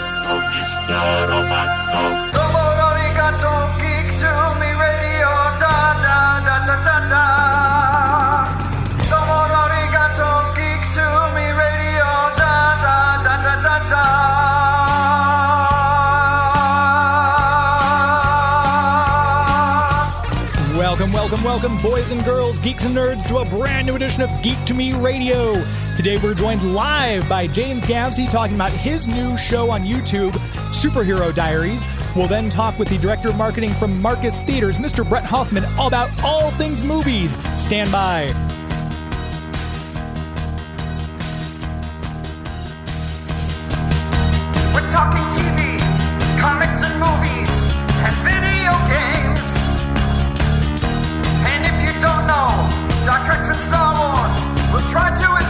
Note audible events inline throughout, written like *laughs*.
gatto, Mr. Roboto. Domo geek to me radio, da da da da da da. Domo geek to me radio, da da da da da da. Welcome, welcome, welcome, boys and girls, geeks and nerds, to a brand new edition of Geek to Me Radio. Today we're joined live by James Gavsie talking about his new show on YouTube, Superhero Diaries. We'll then talk with the director of marketing from Marcus Theaters, Mr. Bret Hoffmann, all about all things movies. Stand by. We're talking TV, comics and movies, and video games. And if you don't know Star Trek and Star Wars, we'll try to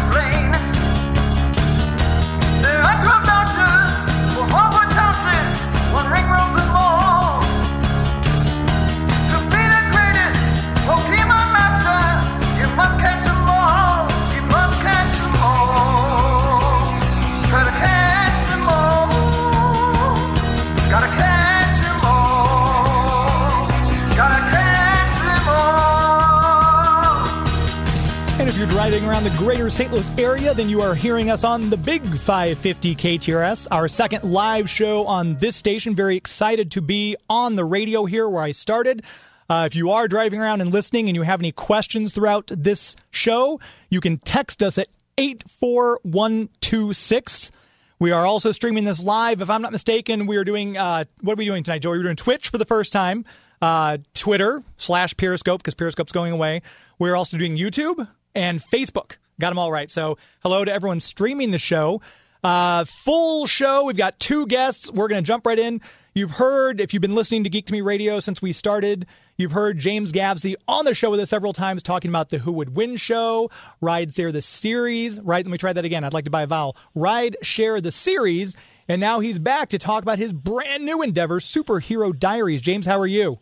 driving around the greater St. Louis area, then you are hearing us on the Big 550 KTRS, our second live show on this station. Very excited to be on the radio here where I started. Uh, if you are driving around and listening and you have any questions throughout this show, you can text us at 84126. We are also streaming this live. If I'm not mistaken, we are doing, uh, what are we doing tonight, Joey? We're doing Twitch for the first time, uh, Twitter slash Periscope because Periscope's going away. We're also doing YouTube and Facebook. Got them all right. So hello to everyone streaming the show. Uh, full show. We've got two guests. We're going to jump right in. You've heard, if you've been listening to Geek to Me Radio since we started, you've heard James Gavsie on the show with us several times talking about the Who Would Win show, Ride Share the series. Right, let me try that again. I'd like to buy a vowel. Ride Share the series. And now he's back to talk about his brand new endeavor, Superhero Diaries. James, how are you?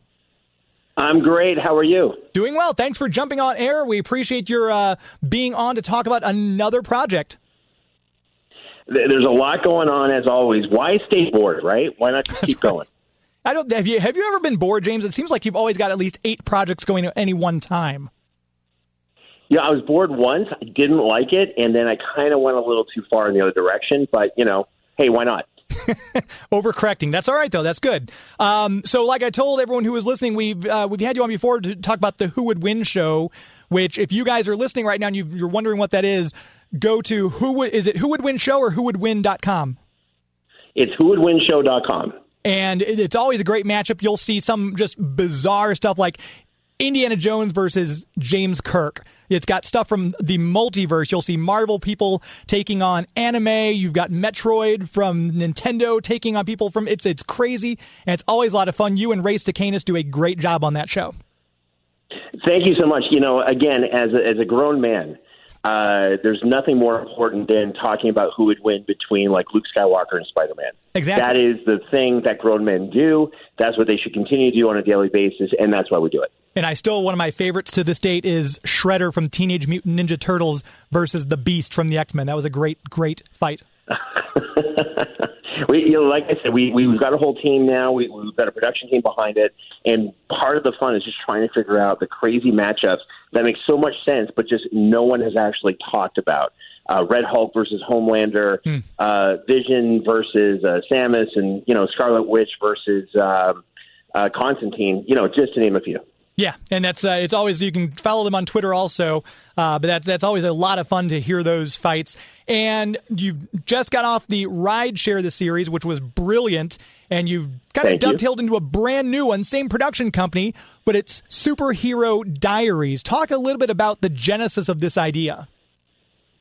I'm great. How are you? Doing well. Thanks for jumping on air. We appreciate your uh, being on to talk about another project. There's a lot going on as always. Why stay bored, right? Why not just keep *laughs* going? I don't have you have you ever been bored, James? It seems like you've always got at least eight projects going at any one time. Yeah, I was bored once. I didn't like it, and then I kind of went a little too far in the other direction. But you know, hey, why not? *laughs* Overcorrecting. That's all right though. That's good. Um, so, like I told everyone who was listening, we've uh, we've had you on before to talk about the Who Would Win show. Which, if you guys are listening right now and you, you're wondering what that is, go to who would is it Who Would Win show or Who Would Win.com. It's whowouldwinshow.com. and it's always a great matchup. You'll see some just bizarre stuff like Indiana Jones versus James Kirk. It's got stuff from the multiverse. You'll see Marvel people taking on anime. You've got Metroid from Nintendo taking on people from it's it's crazy and it's always a lot of fun. You and Ray Stakenas do a great job on that show. Thank you so much. You know, again, as a, as a grown man, uh, there's nothing more important than talking about who would win between like Luke Skywalker and Spider Man. Exactly. That is the thing that grown men do. That's what they should continue to do on a daily basis, and that's why we do it. And I still one of my favorites to this date is Shredder from Teenage Mutant Ninja Turtles versus the Beast from the X Men. That was a great great fight. *laughs* we, you know, like I said, we we've got a whole team now. We, we've got a production team behind it, and part of the fun is just trying to figure out the crazy matchups that make so much sense, but just no one has actually talked about. Uh, Red Hulk versus Homelander, uh, Vision versus uh, Samus, and you know Scarlet Witch versus um uh, Constantine. You know, just to name a few. Yeah, and that's uh, it's always you can follow them on Twitter also, uh, but that's that's always a lot of fun to hear those fights. And you just got off the ride share the series, which was brilliant, and you've kind of Thank you. dovetailed into a brand new one, same production company, but it's Superhero Diaries. Talk a little bit about the genesis of this idea.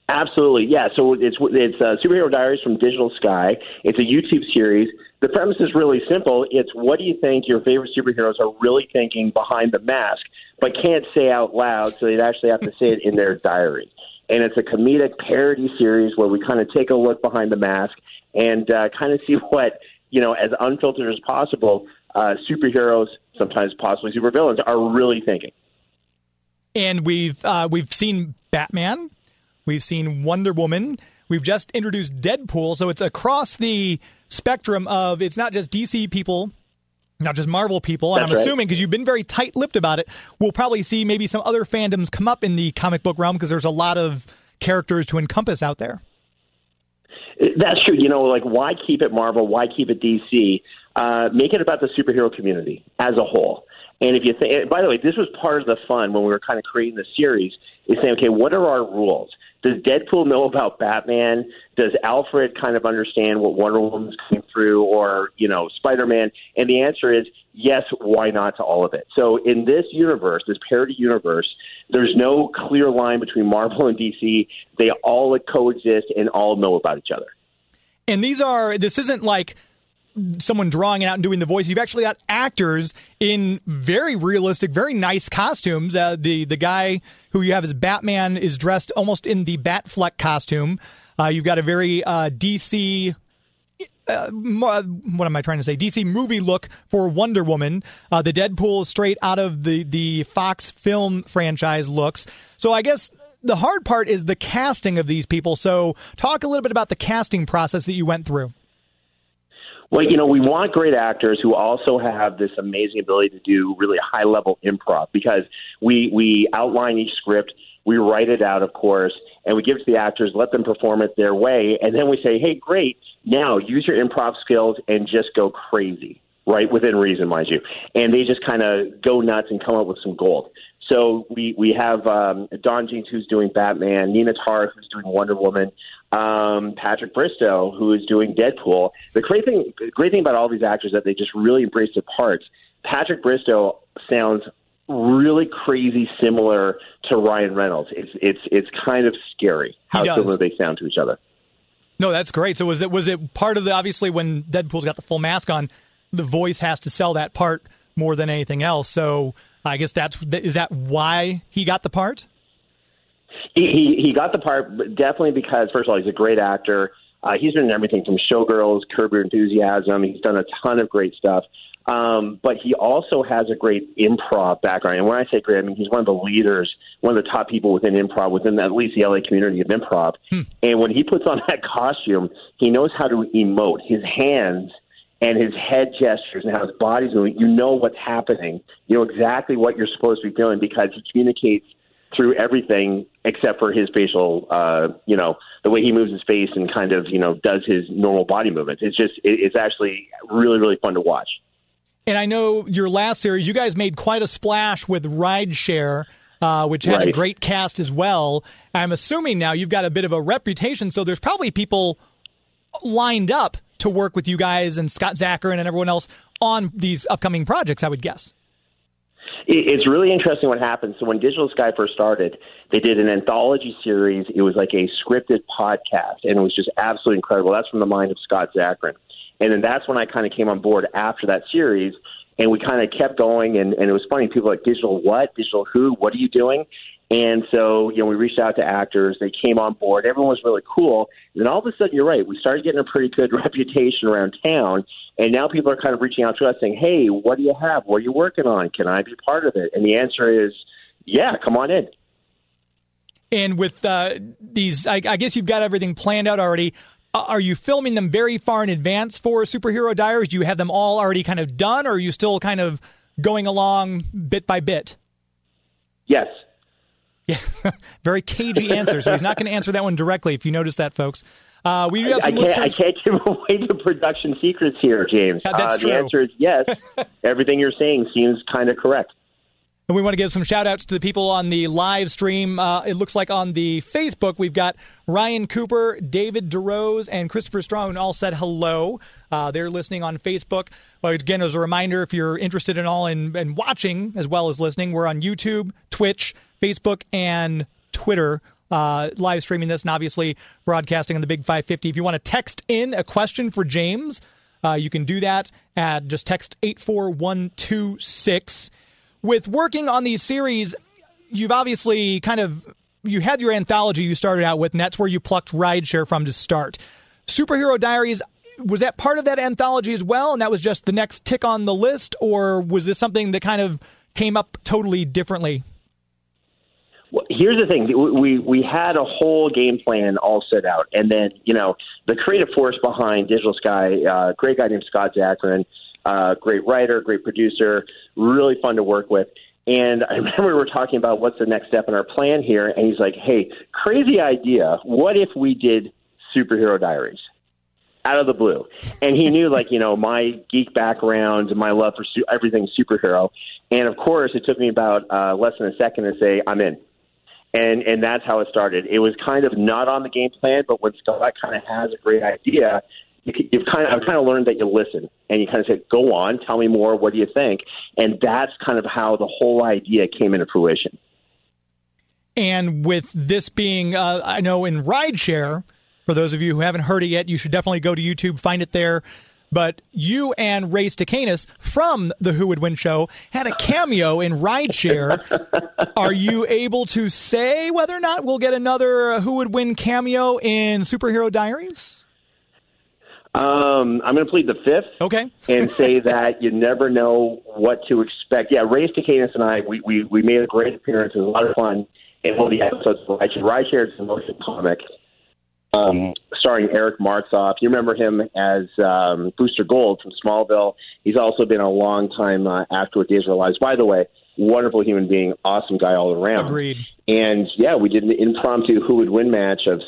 Absolutely, yeah. So it's it's uh, superhero diaries from Digital Sky. It's a YouTube series. The premise is really simple. It's what do you think your favorite superheroes are really thinking behind the mask, but can't say out loud, so they'd actually have to say it in their diary. And it's a comedic parody series where we kind of take a look behind the mask and uh, kind of see *laughs* what you know, as unfiltered as possible, uh, superheroes, sometimes possibly supervillains, are really thinking. And we've uh, we've seen Batman, we've seen Wonder Woman, We've just introduced Deadpool, so it's across the spectrum of it's not just DC people, not just Marvel people. And That's I'm right. assuming because you've been very tight lipped about it, we'll probably see maybe some other fandoms come up in the comic book realm because there's a lot of characters to encompass out there. That's true. You know, like why keep it Marvel? Why keep it DC? Uh, make it about the superhero community as a whole. And if you think, by the way, this was part of the fun when we were kind of creating the series. Is saying, okay, what are our rules? Does Deadpool know about Batman? Does Alfred kind of understand what Wonder Woman's coming through, or you know, Spider Man? And the answer is yes. Why not to all of it? So in this universe, this parody universe, there's no clear line between Marvel and DC. They all coexist and all know about each other. And these are this isn't like someone drawing it out and doing the voice. You've actually got actors in very realistic, very nice costumes. Uh, the the guy who you have as Batman is dressed almost in the Batfleck costume. Uh, you've got a very uh, DC. Uh, what am I trying to say? DC movie look for Wonder Woman. Uh, the Deadpool straight out of the the Fox film franchise looks. So I guess the hard part is the casting of these people. So talk a little bit about the casting process that you went through. Well, you know, we want great actors who also have this amazing ability to do really high level improv because we we outline each script, we write it out, of course, and we give it to the actors, let them perform it their way, and then we say, hey, great, now use your improv skills and just go crazy, right within reason, mind you, and they just kind of go nuts and come up with some gold. So we we have um, Don Jeans who's doing Batman, Nina Tarr who's doing Wonder Woman, um, Patrick Bristow who is doing Deadpool. The great thing great thing about all these actors is that they just really embrace their parts. Patrick Bristow sounds really crazy similar to Ryan Reynolds. It's it's it's kind of scary how similar they sound to each other. No, that's great. So was it was it part of the obviously when Deadpool's got the full mask on, the voice has to sell that part more than anything else. So I guess that's is that why he got the part? He, he he got the part, definitely because first of all, he's a great actor. Uh, he's been in everything from Showgirls, Curb Your Enthusiasm. He's done a ton of great stuff. Um, but he also has a great improv background. And when I say great, I mean he's one of the leaders, one of the top people within improv, within at least the LA community of improv. And when he puts on *laughs* that costume, he knows how to emote. His hands and his head gestures and how his body's moving, you know what's happening. You know exactly what you're supposed to be feeling because he communicates through everything except for his facial, uh, you know, the way he moves his face and kind of, you know, does his normal body movements. It's just, it, it's actually really, really fun to watch. And I know your last series, you guys made quite a splash with Rideshare, uh, which had a great cast as well. I'm assuming now you've got a bit of a reputation, so there's probably people lined up to work with you guys and Scott Zakarin and everyone else on these upcoming projects. I would guess. It, it's really interesting what happened. So when Digital Sky first started, they did an anthology series. It was like a scripted podcast, and it was just absolutely incredible. That's from the mind of Scott Zakarin. And then that's when I kind of came on board after that series, and we kind of kept going. And, and it was funny. People like, digital what? Digital who? What are you doing? And so, you know, we reached out to actors. They came on board. Everyone was really cool. And then all of a sudden, you're right. We started getting a pretty good *laughs* reputation around town. And now people are kind of reaching out to us saying, hey, what do you have? What are you working on? Can I be part of it? And the answer is, yeah, come on in. And with uh, these, I, I guess you've got everything planned out already. Uh, are you filming them very far in advance for Superhero Diaries? Do you have them all already kind of done, or are you still kind of going along bit by bit? Yes. Yeah, *laughs* very cagey answer. So he's not going to answer that one directly. If you notice that, folks, uh, we do have I some can't, I can't give *laughs* away the production secrets here, James. Yeah, that's uh, the answer is yes. *laughs* Everything you're saying seems kind of correct. And we want to give some shout outs to the people on the live stream. Uh, it looks like on the Facebook, we've got Ryan Cooper, David DeRose, and Christopher Strong all said hello. Uh, they're listening on Facebook. Well, again, as a reminder, if you're interested in all in, in watching as well as listening, we're on YouTube, Twitch, Facebook, and Twitter. Uh, live streaming this and obviously broadcasting on the Big 550. If you want to text in a question for James, uh, you can do that at just text 84126 with working on these series, you've obviously kind of you had your anthology you started out with, and that's where you plucked Rideshare from to start. Superhero Diaries was that part of that anthology as well, and that was just the next tick on the list, or was this something that kind of came up totally differently? Here's the thing: we we had a whole game plan all set out, and then you know the creative force behind Digital Sky, uh, great guy named Scott Zakarin, uh, great writer, great producer, really fun to work with. And I *laughs* remember we were talking about what's the next step in our plan here, and he's like, "Hey, crazy idea! What if we did superhero diaries?" Out of the blue, and he knew, like you know, my geek background, my love for su- everything superhero, and of course, it took me about uh, less than a second to say, "I'm in." And and that's how it started. It was kind of not on the game plan, but when Scott kind of has a great idea, you, you've kind of I've kind of learned that you listen and you kind of say, "Go on, tell me more. What do you think?" And that's kind of how the whole idea came into fruition. And with this being, uh, I know in rideshare, for those of you who haven't heard it yet, you should definitely go to YouTube, find it there. But you and Ray Stakenas from the Who Would Win show had a cameo in Rideshare. *laughs* Are you able to say whether or not we'll get another uh, Who Would Win cameo in Superhero Diaries? Um, I'm going to plead the fifth. Okay. and *laughs* say that you never know what to expect. Yeah, Ray Stakenas and I, we, we, we made a great appearance. It was a lot of fun in one of the episodes of Rideshare. Rideshare is a motion comic um, starring Eric Martsolf. You remember him as um, Booster Gold from Smallville. He's also been a long time uh, actor with Days of Our Lives. By the way, wonderful human being, awesome guy all around. Agreed. And yeah, we did an impromptu who would win match of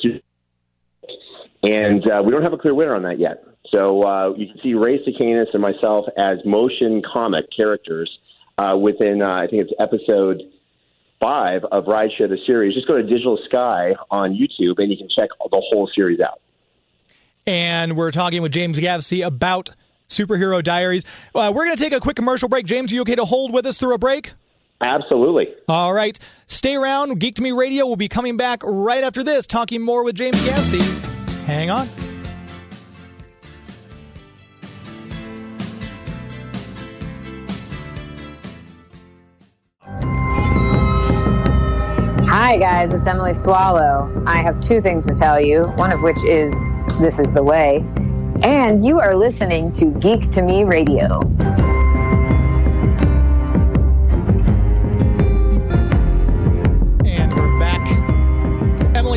and uh, we don't have a clear winner on that yet. So uh, you can see Ray Stakenas and myself as motion comic characters uh, within, uh, I think it's episode five of Rideshare the series. Just go to Digital Sky on YouTube and you can check the whole series out. And we're talking with James Gavsie about Superhero Diaries. Uh, we're going to take a quick commercial break. James, are you okay to hold with us through a break? Absolutely. All right. Stay around. Geek to Me Radio will be coming back right after this, talking more with James Gavsie. Hang on. Hi, guys, it's Emily Swallow. I have two things to tell you, one of which is This is the Way, and you are listening to Geek to Me Radio.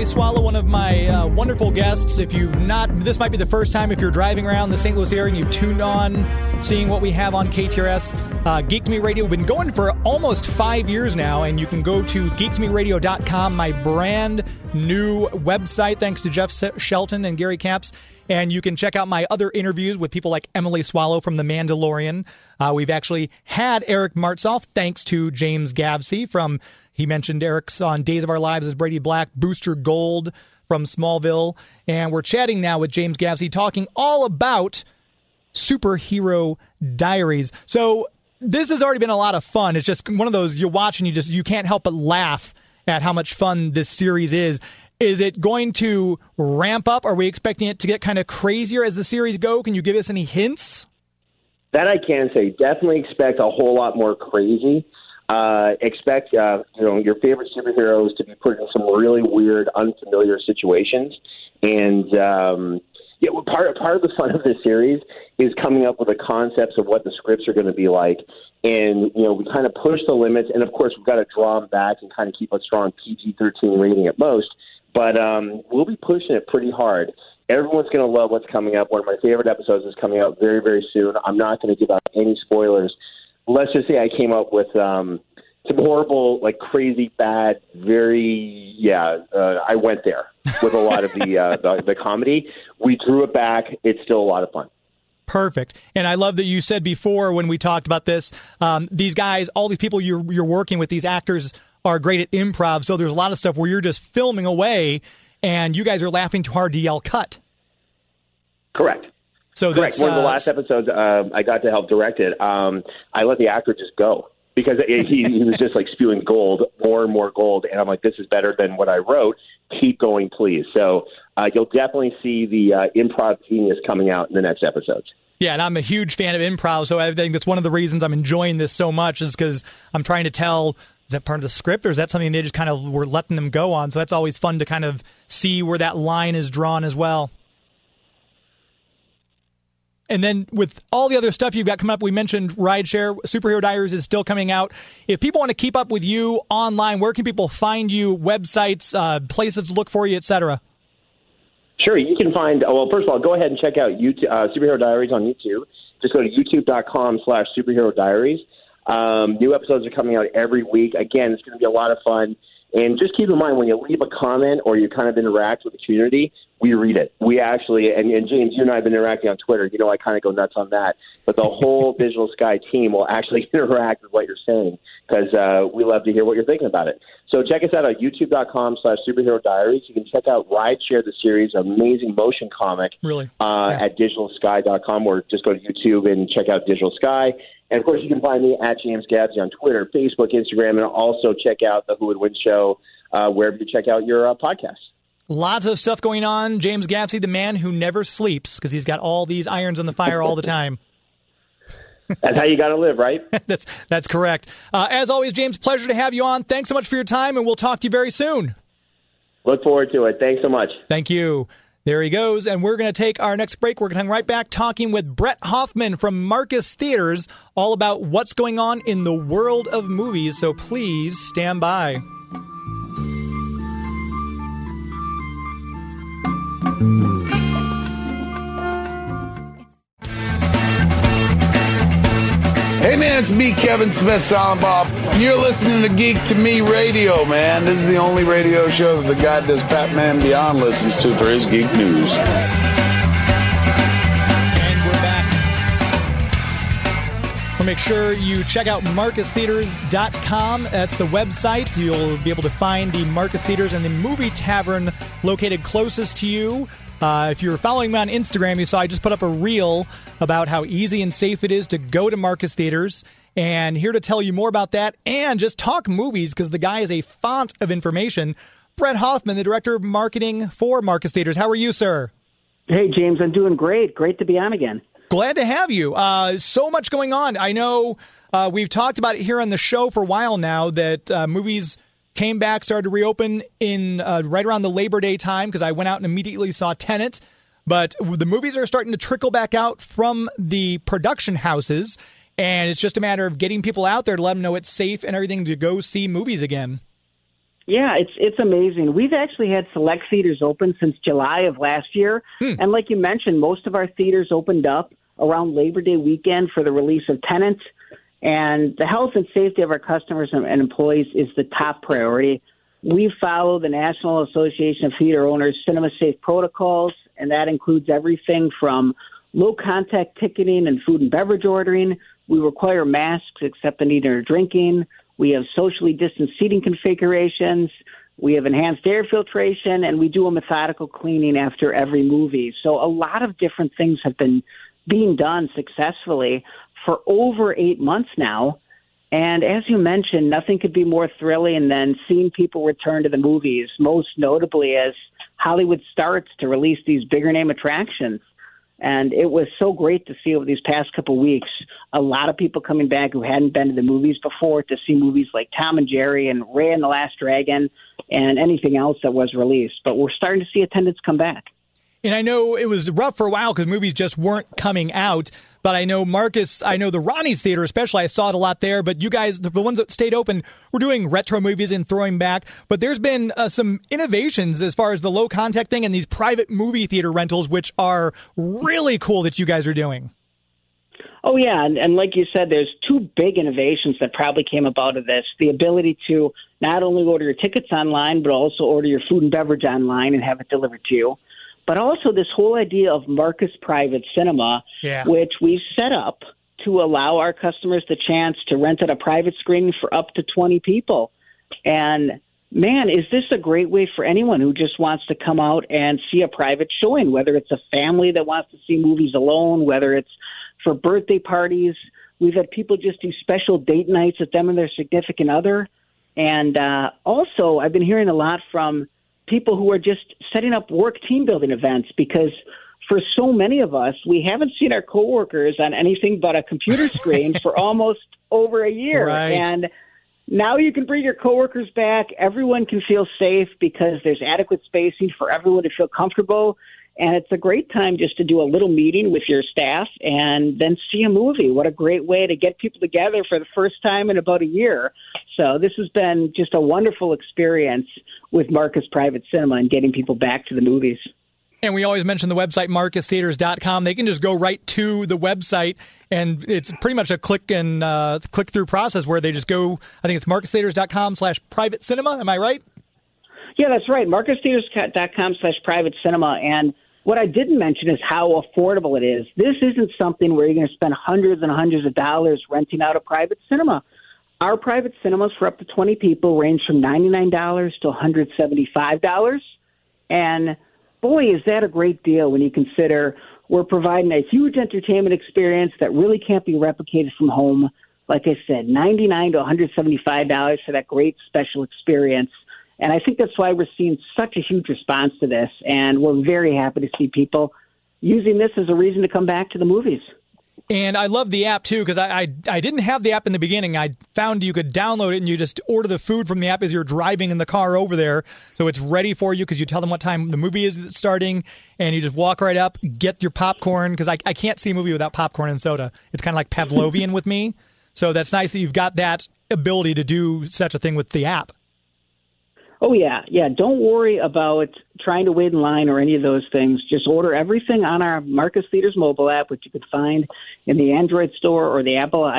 Swallow, one of my uh, wonderful guests. If you've not, this might be the first time if you're driving around the St. Louis area and you've tuned on, seeing what we have on KTRS. Uh, Geek to Me Radio, we've been going for almost five years now, and you can go to geektomeradio.com, my brand new website, thanks to Jeff Shelton and Gary Caps. And you can check out my other interviews with people like Emily Swallow from The Mandalorian. Uh, we've actually had Eric Martsolf, thanks to James Gavsie from, he mentioned Eric's on Days of Our Lives as Brady Black, Booster Gold from Smallville. And we're chatting now with James Gavsie, talking all about superhero diaries. So this has already been a lot of fun. It's just one of those you watch and you just you can't help but laugh at how much fun this series is. Is it going to ramp up? Are we expecting it to get kind of crazier as the series go? Can you give us any hints? That I can say. Definitely expect a whole lot more crazy. Uh, expect uh, you know your favorite superheroes to be put in some really weird, unfamiliar situations, and um, yeah, well, part part of the fun of this series is coming up with the concepts of what the scripts are going to be like, and you know we kind of push the limits, and of course we've got to draw them back and kind of keep a strong PG thirteen rating at most, but um, we'll be pushing it pretty hard. Everyone's going to love what's coming up. One of my favorite episodes is coming out very very soon. I'm not going to give out any spoilers. Let's just say I came up with um, some horrible, like crazy, bad, very yeah. Uh, I went there with a lot of the, uh, the the comedy. We drew it back. It's still a lot of fun. Perfect. And I love that you said before when we talked about this, um, these guys, all these people you're you're working with, these actors are great at improv. So there's a lot of stuff where you're just filming away, and you guys are laughing too hard to yell cut. Correct. So Correct. One of the uh, last episodes uh, I got to help direct it. Um, I let the actor just go because it, he, he was just like spewing gold, more and more gold, and I'm like, this is better than what I wrote. Keep going, please. So uh, you'll definitely see the uh, improv genius coming out in the next episodes. Yeah, and I'm a huge fan of improv, so I think that's one of the reasons I'm enjoying this so much is because I'm trying to tell is that part of the script or is that something they just kind of were letting them go on? So that's always fun to kind of see where that line is drawn as well. And then with all the other stuff you've got coming up, we mentioned Rideshare, Superhero Diaries is still coming out. If people want to keep up with you online, where can people find you? Websites, uh, places to look for you, etc. Sure, you can find. Well, first of all, go ahead and check out YouTube, uh, Superhero Diaries on YouTube. Just go to youtube.com/slash Superhero Diaries. Um, new episodes are coming out every week. Again, it's going to be a lot of fun. And just keep in mind when you leave a comment or you kind of interact with the community, we read it. We actually, and, and James, you and I have been interacting on Twitter. You know, I kind of go nuts on that. But the whole *laughs* Digital Sky team will actually *laughs* interact with what you're saying because uh, we love to hear what you're thinking about it. So check us out at youtube.com slash superhero diaries. You can check out Rideshare, the series, amazing motion comic Really? uh, Yeah. at digitalsky.com or just go to YouTube and check out Digital Sky. And of course, you can find me at James Gavsie on Twitter, Facebook, Instagram, and also check out the Who Would Win show uh, wherever you check out your uh, podcasts. Lots of stuff going on. James Gavsie, the man who never sleeps because he's got all these irons on the fire all the time. That's how you got to live, right? *laughs* that's that's correct. Uh, as always, James, pleasure to have you on. Thanks so much for your time, and we'll talk to you very soon. Look forward to it. Thanks so much. Thank you. There he goes. And we're going to take our next break. We're going to hang right back talking with Bret Hoffmann from Marcus Theaters all about what's going on in the world of movies. So please stand by. It's me, Kevin Smith, Silent Bob. You're listening to Geek to Me Radio, man. This is the only radio show that the guy does Batman Beyond listens to for his geek news. And we're back. Well, make sure you check out marcustheaters.com. That's the website. You'll be able to find the Marcus Theaters and the Movie Tavern located closest to you. Uh, if you're following me on Instagram, you saw I just put up a reel about how easy and safe it is to go to Marcus Theaters. And here to tell you more about that and just talk movies because the guy is a font of information. Bret Hoffmann, the director of marketing for Marcus Theaters. How are you, sir? Hey, James, I'm doing great. Great to be on again. Glad to have you. Uh, so much going on. I know uh, we've talked about it here on the show for a while now that uh, movies came back, started to reopen in uh, right around the Labor Day time because I went out and immediately saw Tenet. But the movies are starting to trickle back out from the production houses, and it's just a matter of getting people out there to let them know it's safe and everything to go see movies again. Yeah, it's it's amazing. We've actually had select theaters open since July of last year, and like you mentioned, most of our theaters opened up around Labor Day weekend for the release of Tenet. And the health and safety of our customers and employees is the top priority. We follow the National Association of Theater Owners Cinema Safe protocols, and that includes everything from low contact ticketing and food and beverage ordering. We require masks except in eating or drinking. We have socially distanced seating configurations. We have enhanced air filtration, and we do a methodical cleaning after every movie. So a lot of different things have been being done successfully for over eight months now. And as you mentioned, nothing could be more thrilling than seeing people return to the movies, most notably as Hollywood starts to release these bigger name attractions. And it was so great to see over these past couple weeks a lot of people coming back who hadn't been to the movies before to see movies like Tom and Jerry and Raya and the Last Dragon and anything else that was released. But we're starting to see attendance come back. And I know it was rough for a while because movies just weren't coming out. But I know Marcus, I know the Ronnie's Theater especially, I saw it a lot there. But you guys, the, ones that stayed open, were doing retro movies and throwing back. But there's been uh, some innovations as far as the low contact thing and these private movie theater rentals, which are really cool that you guys are doing. Oh yeah, and, and like you said, there's two big innovations that probably came about of this: the ability to not only order your tickets online, but also order your food and beverage online and have it delivered to you. But also this whole idea of Marcus Private Cinema, Yeah. which we've set up to allow our customers the chance to rent at a private screening for up to 20 people. And man, is this a great way for anyone who just wants to come out and see a private showing, whether it's a family that wants to see movies alone, whether it's for birthday parties. We've had people just do special date nights with them and their significant other. And uh, also, I've been hearing a lot from people who are just setting up work team building events because for so many of us, we haven't seen our coworkers on anything but a computer *laughs* screen for almost over a year. Right. And now you can bring your coworkers back. Everyone can feel safe because there's adequate spacing for everyone to feel comfortable. And it's a great time just to do a little meeting with your staff and then see a movie. What a great way to get people together for the first time in about a year. So this has been just a wonderful experience with Marcus Private Cinema and getting people back to the movies. And we always mention the website marcustheaters.com. They can just go right to the website, and it's pretty much a click and uh, click through process where they just go. I think it's marcustheaters.com slash private cinema. Am I right? Yeah, that's right. MarcusTheaters.com slash private cinema. And what I didn't mention is how affordable it is. This isn't something where you're going to spend hundreds and hundreds of dollars renting out a private cinema. Our private cinemas for up to 20 people range from $99 to $175. And boy, is that a great deal when you consider we're providing a huge entertainment experience that really can't be replicated from home. Like I said, $99 to $175 for that great special experience. And I think that's why we're seeing such a huge response to this. And we're very happy to see people using this as a reason to come back to the movies. And I love the app too because I, I, I didn't have the app in the beginning. I found you could download it and you just order the food from the app as you're driving in the car over there, so it's ready for you because you tell them what time the movie is starting, and you just walk right up, get your popcorn because I I can't see a movie without popcorn and soda. It's kind of like Pavlovian with me, so that's nice that you've got that ability to do such a thing with the app. Oh yeah, yeah. Don't worry about trying to wait in line or any of those things. Just order everything on our Marcus Theaters mobile app, which you can find in the Android store or the Apple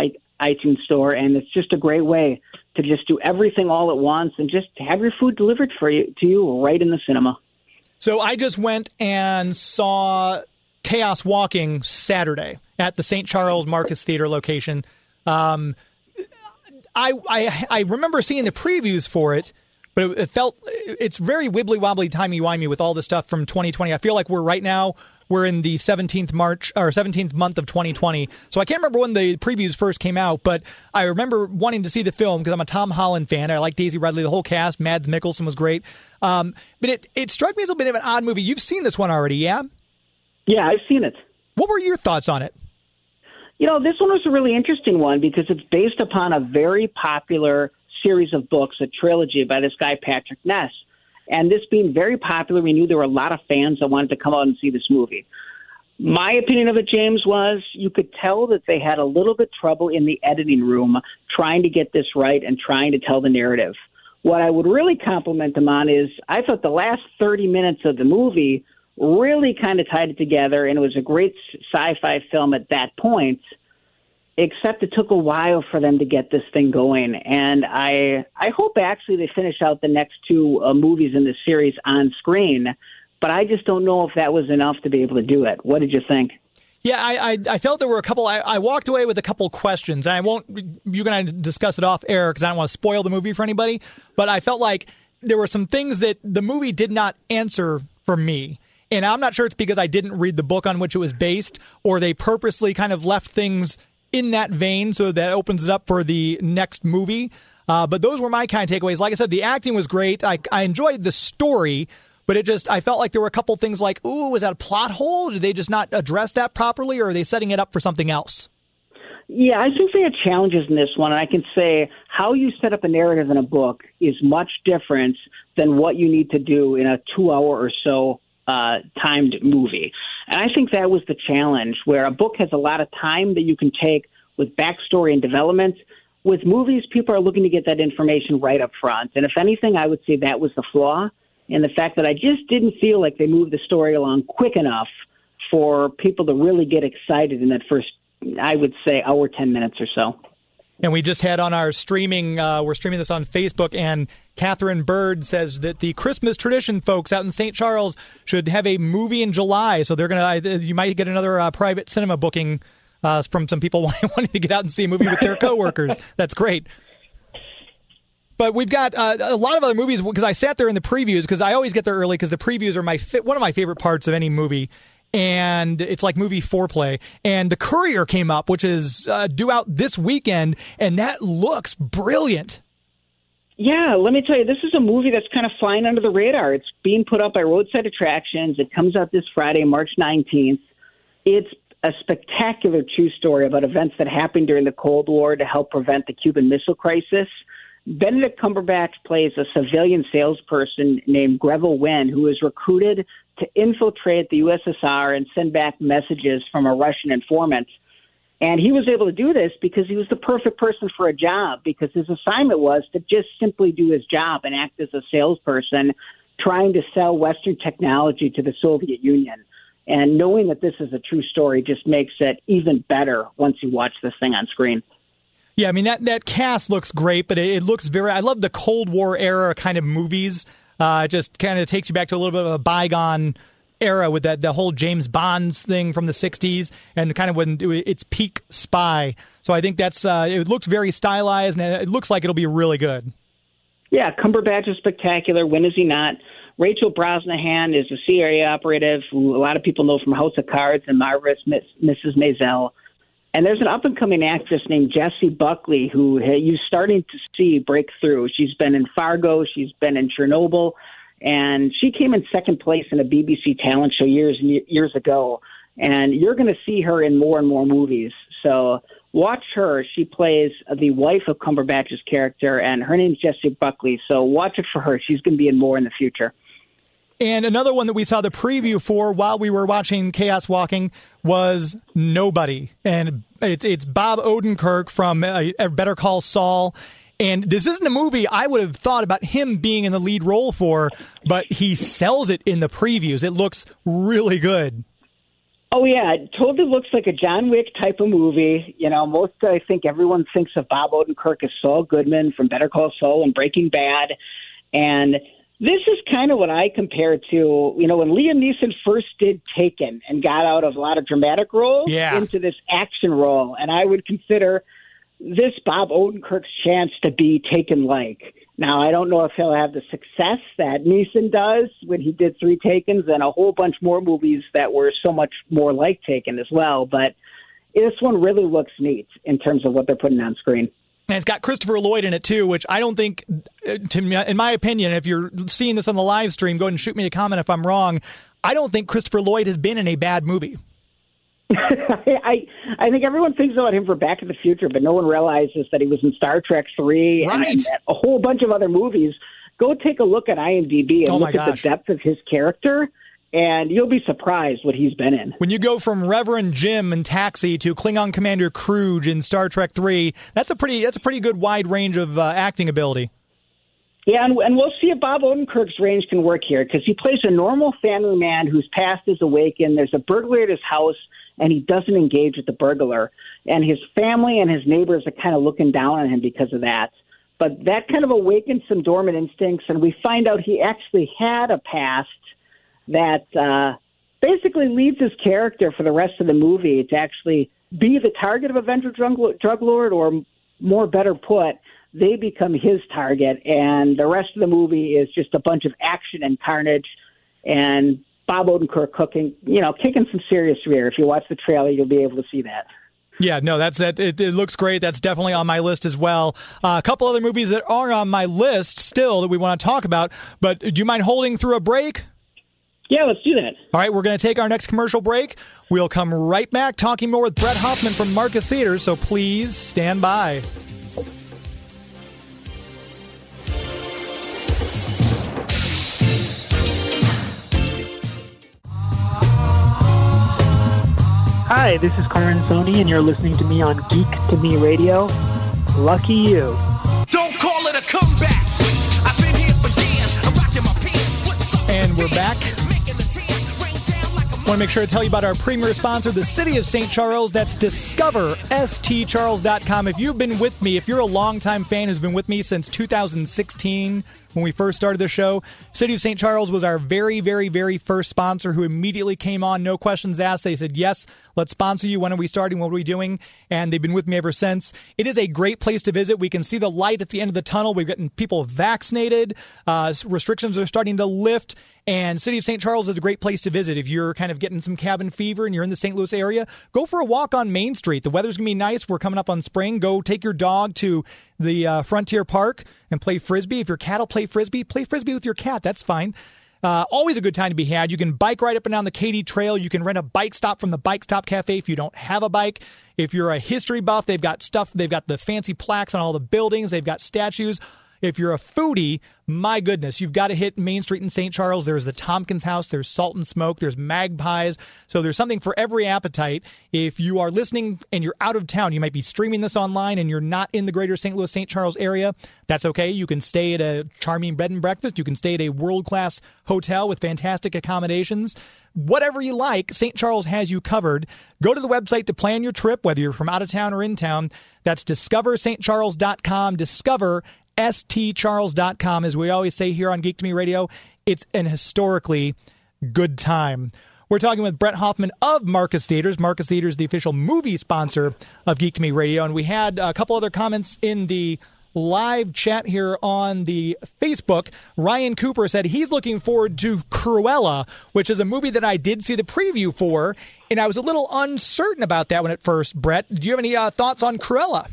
iTunes store, and it's just a great way to just do everything all at once and just have your food delivered for you to you right in the cinema. So I just went and saw Chaos Walking Saturday at the St. Charles Marcus Theater location. Um, I, I I remember seeing the previews for it but it, it felt it's very wibbly wobbly, timey wimey with all the stuff from 2020. I feel like we're right now we're in the 17th March or 17th month of 2020. So I can't remember when the previews first came out, but I remember wanting to see the film because I'm a Tom Holland fan. I like Daisy Ridley, the whole cast. Mads Mikkelsen was great. Um, but it, it struck me as a bit of an odd movie. You've seen this one already, yeah? Yeah, I've seen it. What were your thoughts on it? You know, this one was a really interesting one because it's based upon a very popular series of books, a trilogy by this guy, Patrick Ness. And this being very popular, we knew there were a lot of fans that wanted to come out and see this movie. My opinion of it, James, was you could tell that they had a little bit trouble in the editing room trying to get this right and trying to tell the narrative. What I would really compliment them on is I thought the last 30 minutes of the movie really kind of tied it together, and it was a great sci fi film at that point except it took a while for them to get this thing going. And I I hope actually they finish out the next two uh, movies in the series on screen. But I just don't know if that was enough to be able to do it. What did you think? Yeah, I, I, I felt there were a couple. I, I walked away with a couple questions, and I won't. Going to discuss it off air because I don't want to spoil the movie for anybody. But I felt like there were some things that the movie did not answer for me. And I'm not sure it's because I didn't read the book on which it was based, or they purposely kind of left things in that vein, so that opens it up for the next movie. Uh, but those were my kind of takeaways. Like I said, the acting was great. I, I enjoyed the story, but it just I felt like there were a couple things like, ooh, was that a plot hole? Did they just not address that properly, or are they setting it up for something else? Yeah, I think they had challenges in this one, and I can say how you set up a narrative in a book is much different than what you need to do in a two-hour or so uh, timed movie. And I think that was the challenge, where a book has a lot of time that you can take with backstory and development. With movies, people are looking to get that information right up front. And if anything, I would say that was the flaw in the fact that I just didn't feel like they moved the story along quick enough for people to really get excited in that first, I would say, hour, 10 minutes or so. And we just had on our streaming, uh, we're streaming this on Facebook, and Catherine Bird says that the Christmas tradition folks out in St. Charles should have a movie in July. So they're going to, you might get another uh, private cinema booking uh, from some people *laughs* wanting to get out and see a movie with their *laughs* coworkers. That's great. But we've got uh, a lot of other movies because I sat there in the previews because I always get there early because the previews are my fi- one of my favorite parts of any movie and it's like movie foreplay. And The Courier came up, which is uh, due out this weekend, and that looks brilliant. Yeah, let me tell you, this is a movie that's kind of flying under the radar. It's being put up by Roadside Attractions. It comes out this Friday, March 19th. It's a spectacular true story about events that happened during the Cold War to help prevent the Cuban Missile Crisis. Benedict Cumberbatch plays a civilian salesperson named Greville Wynne, who is recruited to infiltrate the USSR and send back messages from a Russian informant. And he was able to do this because he was the perfect person for a job because his assignment was to just simply do his job and act as a salesperson trying to sell Western technology to the Soviet Union. And knowing that this is a true story just makes it even better once you watch this thing on screen. Yeah, I mean that that cast looks great, but it, it looks very. I love the Cold War era kind of movies. Uh, it just kind of takes you back to a little bit of a bygone era with that the whole James Bonds thing from the '60s and kind of when it's peak spy. So I think that's uh, it looks very stylized and it looks like it'll be really good. Yeah, Cumberbatch is spectacular. When is he not? Rachel Brosnahan is a CIA operative who a lot of people know from House of Cards and Marvelous Miss, Mrs. Maisel. And there's an up and coming actress named Jessie Buckley who you're starting to see break through. She's been in Fargo, she's been in Chernobyl, and she came in second place in a BBC talent show years years ago. And you're going to see her in more and more movies. So watch her. She plays the wife of Cumberbatch's character, and her name's Jessie Buckley. So watch it for her. She's going to be in more in the future. And another one that we saw the preview for while we were watching Chaos Walking was Nobody, and it's it's Bob Odenkirk from uh, Better Call Saul. And this isn't a movie I would have thought about him being in the lead role for, but he sells it in the previews. It looks really good. Oh yeah, it totally looks like a John Wick type of movie. You know, most I think everyone thinks of Bob Odenkirk as Saul Goodman from Better Call Saul and Breaking Bad, and this is kind of what I compare to, you know, when Liam Neeson first did Taken and got out of a lot of dramatic roles yeah. into this action role. And I would consider this Bob Odenkirk's chance to be Taken like. Now, I don't know if he'll have the success that Neeson does when he did Three Takens and a whole bunch more movies that were so much more like Taken as well. But this one really looks neat in terms of what they're putting on screen. And it's got Christopher Lloyd in it too, which I don't think, uh, to me, in my opinion, if you're seeing this on the live stream, go ahead and shoot me a comment if I'm wrong. I don't think Christopher Lloyd has been in a bad movie. *laughs* I I think everyone thinks about him for Back to the Future, but no one realizes that he was in Star Trek Three right. and, a whole bunch of other movies. Go take a look at IMDb and oh look at the depth of his character and you'll be surprised what he's been in. When you go from Reverend Jim in Taxi to Klingon Commander Kruge in Star Trek Three, that's a pretty that's a pretty good wide range of uh, acting ability. Yeah, and, and we'll see if Bob Odenkirk's range can work here because he plays a normal family man whose past is awakened. There's a burglar at his house, and he doesn't engage with the burglar. And his family and his neighbors are kind of looking down on him because of that. But that kind of awakens some dormant instincts, and we find out he actually had a past that uh, basically leads his character for the rest of the movie to actually be the target of a venture drug, drug lord, or more better put, they become his target, and the rest of the movie is just a bunch of action and carnage, and Bob Odenkirk cooking, you know, kicking some serious rear. If you watch the trailer, you'll be able to see that. Yeah, no, that's that. It, it, looks great. That's definitely on my list as well. Uh, a couple other movies that are on my list still that we want to talk about. But do you mind holding through a break? Yeah, let's do that. All right, we're going to take our next commercial break. We'll come right back talking more with Bret Hoffmann from Marcus Theaters, so please stand by. Hi, this is Karan Soni, and you're listening to me on Geek to Me Radio. Lucky you. Don't call it a comeback. I've been here for years. I'm rocking my pants. And we're back. Want to make sure to tell you about our premier sponsor, the City of St. Charles. That's discoverstcharles.com. If you've been with me, if you're a longtime fan who's been with me since 2016 when we first started the show, City of St. Charles was our very, very, very first sponsor who immediately came on, no questions asked. They said, Yes, let's sponsor you. When are we starting? What are we doing? And they've been with me ever since. It is a great place to visit. We can see the light at the end of the tunnel. We've gotten people vaccinated, uh, restrictions are starting to lift. And City of St. Charles is a great place to visit. If you're kind of getting some cabin fever and you're in the St. Louis area, go for a walk on Main Street. The weather's going to be nice. We're coming up on spring. Go take your dog to the uh, Frontier Park and play frisbee. If your cat will play frisbee, play frisbee with your cat. That's fine. Uh, always a good time to be had. You can bike right up and down the Katy Trail. You can rent a bike stop from the Bike Stop Cafe if you don't have a bike. If you're a history buff, they've got stuff. They've got the fancy plaques on all the buildings. They've got statues. If you're a foodie, my goodness, you've got to hit Main Street in St. Charles. There's the Tompkins House, there's Salt and Smoke, there's Magpies. So there's something for every appetite. If you are listening and you're out of town, you might be streaming this online and you're not in the greater St. Louis, St. Charles area. That's okay. You can stay at a charming bed and breakfast. You can stay at a world class hotel with fantastic accommodations. Whatever you like, St. Charles has you covered. Go to the website to plan your trip, whether you're from out of town or in town. That's discoverstcharles.com. Discover stcharles.com. As we always say here on Geek to Me Radio, it's an historically good time. We're talking with Bret Hoffmann of Marcus Theatres. Marcus Theatres, the official movie sponsor of Geek to Me Radio. And we had a couple other comments in the live chat here on the Facebook. Ryan Cooper said he's looking forward to Cruella, which is a movie that I did see the preview for, and I was a little uncertain about that one at first. Bret, do you have any uh, thoughts on Cruella?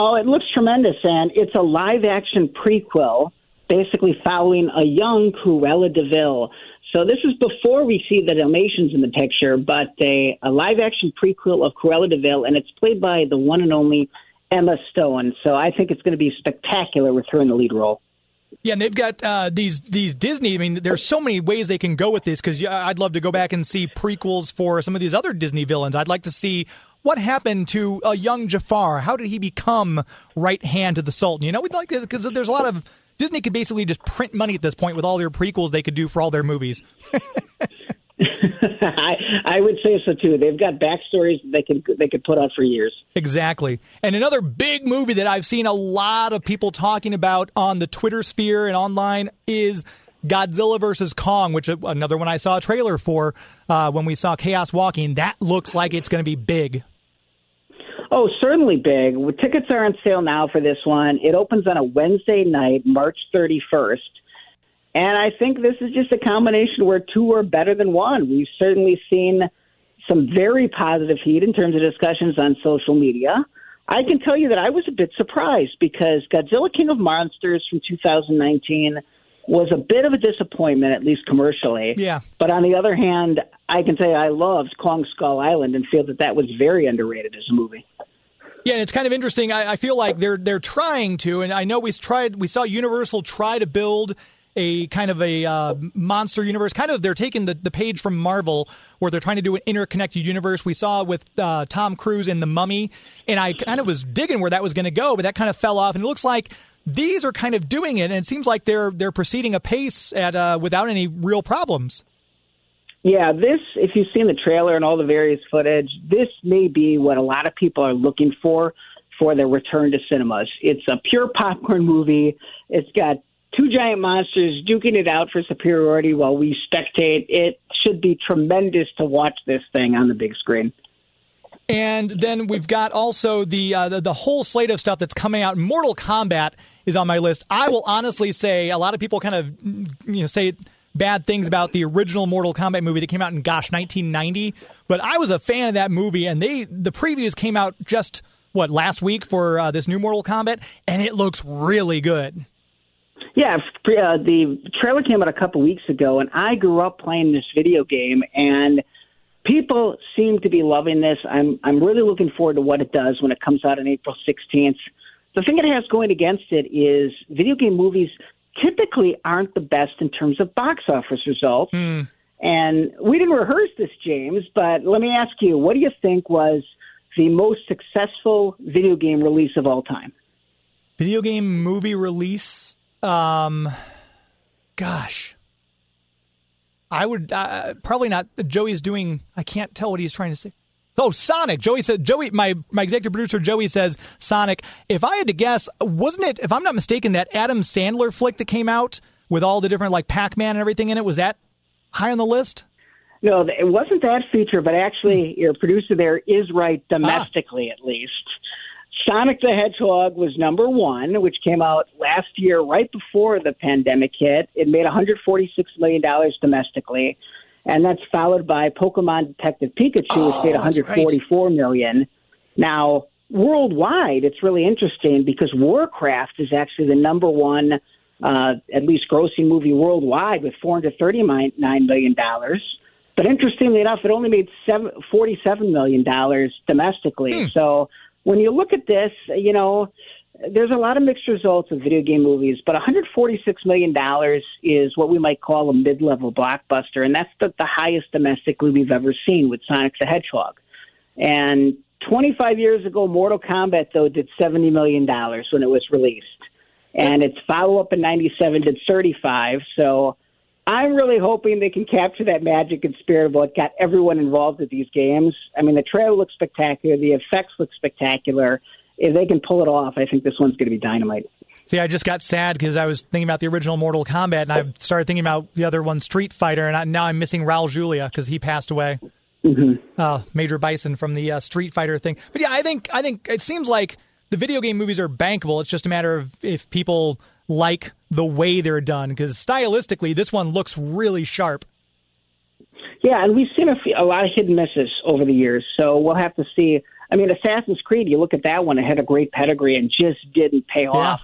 Oh, it looks tremendous, and it's a live action prequel, basically following a young Cruella de Vil. So this is before we see the Dalmatians in the picture, but a, a live action prequel of Cruella de Vil, and it's played by the one and only Emma Stone. So I think it's going to be spectacular with her in the lead role. Yeah, and they've got uh, these these Disney. I mean, there's so many ways they can go with this because I'd love to go back and see prequels for some of these other Disney villains. I'd like to see what happened to a young Jafar. How did he become right hand to the Sultan? You know, we'd like to because there's a lot of Disney could basically just print money at this point with all their prequels they could do for all their movies. *laughs* *laughs* I, I would say so too. They've got backstories they could they could put out for years. Exactly. And another big movie that I've seen a lot of people talking about on the Twitter sphere and online is Godzilla versus Kong, which another one I saw a trailer for uh, when we saw Chaos Walking. That looks like it's going to be big. Oh, certainly big. Tickets are on sale now for this one. It opens on a Wednesday night, March 31st. And I think this is just a combination where two are better than one. We've certainly seen some very positive heat in terms of discussions on social media. I can tell you that I was a bit surprised because Godzilla King of Monsters from 2019 was a bit of a disappointment, at least commercially. Yeah. But on the other hand, I can say I loved Kong Skull Island and feel that that was very underrated as a movie. Yeah, it's kind of interesting. I, I feel like they're they're trying to, and I know we tried. We saw Universal try to build a kind of a uh, monster universe. Kind of, they're taking the, the page from Marvel where they're trying to do an interconnected universe. We saw with uh, Tom Cruise in The Mummy, and I kind of was digging where that was going to go, but that kind of fell off. And it looks like these are kind of doing it, and it seems like they're they're proceeding apace at uh, without any real problems. Yeah, this, if you've seen the trailer and all the various footage, this may be what a lot of people are looking for for their return to cinemas. It's a pure popcorn movie. It's got two giant monsters duking it out for superiority while we spectate. It should be tremendous to watch this thing on the big screen. And then we've got also the, uh, the, the whole slate of stuff that's coming out. Mortal Kombat is on my list. I will honestly say a lot of people kind of you know say bad things about the original Mortal Kombat movie that came out in gosh 1990, but I was a fan of that movie, and they the previews came out just what last week for uh, this new Mortal Kombat, and it looks really good. Yeah, uh, the trailer came out a couple weeks ago, and I grew up playing this video game, and people seem to be loving this. I'm I'm really looking forward to what it does when it comes out on April 16th. The thing it has going against it is video game movies typically aren't the best in terms of box office results. Mm. And we didn't rehearse this, James, but let me ask you, what do you think was the most successful video game release of all time? Video game movie release? Um, gosh. I would uh, probably not. Joey's doing. I can't tell what he's trying to say. Oh, Sonic. Joey said. Joey, my my executive producer Joey says Sonic. If I had to guess, wasn't it? If I'm not mistaken, that Adam Sandler flick that came out with all the different like Pac Man and everything in it was that high on the list? No, it wasn't that feature, but actually, your producer there is right domestically, ah. at least. Sonic the Hedgehog was number one, which came out last year, right before the pandemic hit. It made $146 million domestically, and that's followed by Pokemon Detective Pikachu, oh, which made 144 million. Now, worldwide, it's really interesting because Warcraft is actually the number one, uh, at least grossing movie worldwide with $439 million. But interestingly enough, it only made seven, $47 million domestically. Hmm. So when you look at this, you know, there's a lot of mixed results of video game movies, but 146 million dollars is what we might call a mid-level blockbuster, and that's the, the highest domestically we've ever seen with Sonic the Hedgehog. And 25 years ago, Mortal Kombat though did 70 million dollars when it was released, and its follow-up in '97 did 35. So. I'm really hoping they can capture that magic and spirit of what got everyone involved with these games. I mean, the trailer looks spectacular, the effects look spectacular, if they can pull it off, I think this one's going to be dynamite. See, I just got sad because I was thinking about the original Mortal Kombat, and I started thinking about the other one, Street Fighter, and I, now I'm missing Raul Julia because he passed away. Mm-hmm. Uh, Major Bison from the uh, Street Fighter thing. But yeah, I think I think it seems like the video game movies are bankable. It's just a matter of if people like the way they're done because stylistically, this one looks really sharp. Yeah, and we've seen a, few, a lot of hidden misses over the years, so we'll have to see I mean, Assassin's Creed, you look at that one, it had a great pedigree and just didn't pay yeah. off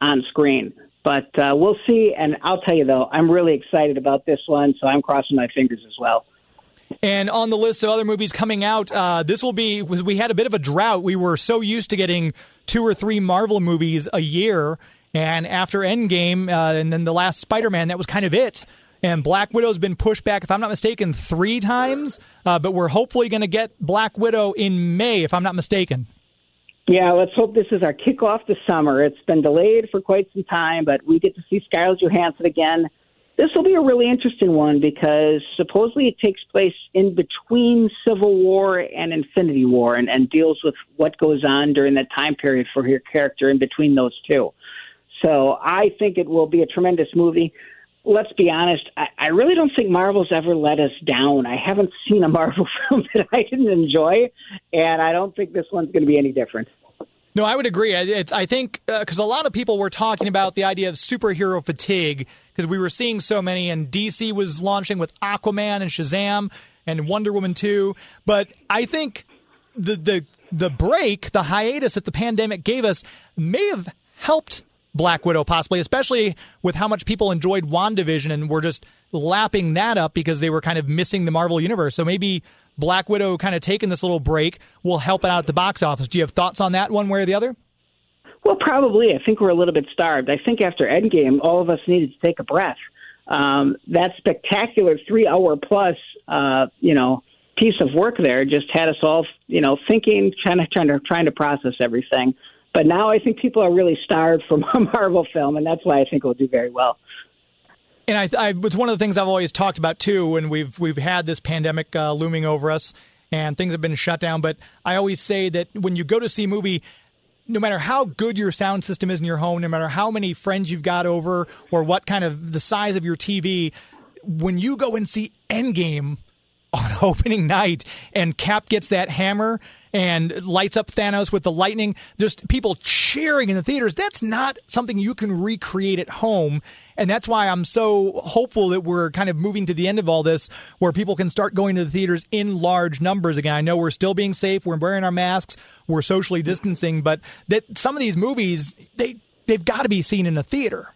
on screen. But uh, we'll see. And I'll tell you, though, I'm really excited about this one, so I'm crossing my fingers as well. And on the list of other movies coming out, uh, this will be. We had a bit of a drought. We were so used to getting two or three Marvel movies a year, and after Endgame, uh, and then the last Spider-Man, that was kind of it. And Black Widow's been pushed back, if I'm not mistaken, three times. Uh, but we're hopefully going to get Black Widow in May, if I'm not mistaken. Yeah, let's hope this is our kickoff to summer. It's been delayed for quite some time, but we get to see Scarlett Johansson again. This will be a really interesting one because supposedly it takes place in between Civil War and Infinity War and, and deals with what goes on during that time period for her character in between those two. So I think it will be a tremendous movie let's be honest, I, I really don't think Marvel's ever let us down. I haven't *laughs* seen a Marvel *laughs* film that I didn't enjoy, and I don't think this one's going to be any different. No, I would agree. It's, I think because uh, a lot of people were talking about the idea of superhero fatigue because we were seeing so many, and DC was launching with Aquaman and Shazam and Wonder Woman 2. But I think the the the break, the hiatus that the pandemic gave us, may have helped Black Widow, possibly, especially with how much people enjoyed WandaVision and were just lapping that up because they were kind of missing the Marvel Universe. So maybe Black Widow kind of taking this little break will help it out at the box office. Do you have thoughts on that one way or the other? Well, probably. I think we're a little bit starved. I think after Endgame, all of us needed to take a breath. Um, that spectacular three hour plus, uh, you know, piece of work there just had us all, you know, thinking, trying to, trying to, trying to process everything. But now I think people are really starved for *laughs* a Marvel film, and that's why I think it will do very well. And I, I, it's one of the things I've always talked about too. When we've we've had this pandemic uh, looming over us, and things have been shut down. But I always say that when you go to see a movie, no matter how good your sound system is in your home, no matter how many friends you've got over, or what kind of the size of your TV, when you go and see Endgame *laughs* on opening night and Cap gets that hammer and lights up Thanos with the lightning, just people cheering in the theaters. That's not something you can recreate at home. And that's why I'm so hopeful that we're kind of moving to the end of all this where people can start going to the theaters in large numbers again. I know we're still being safe, we're wearing our masks, we're socially distancing, but that some of these movies, they they've got to be seen in a theater.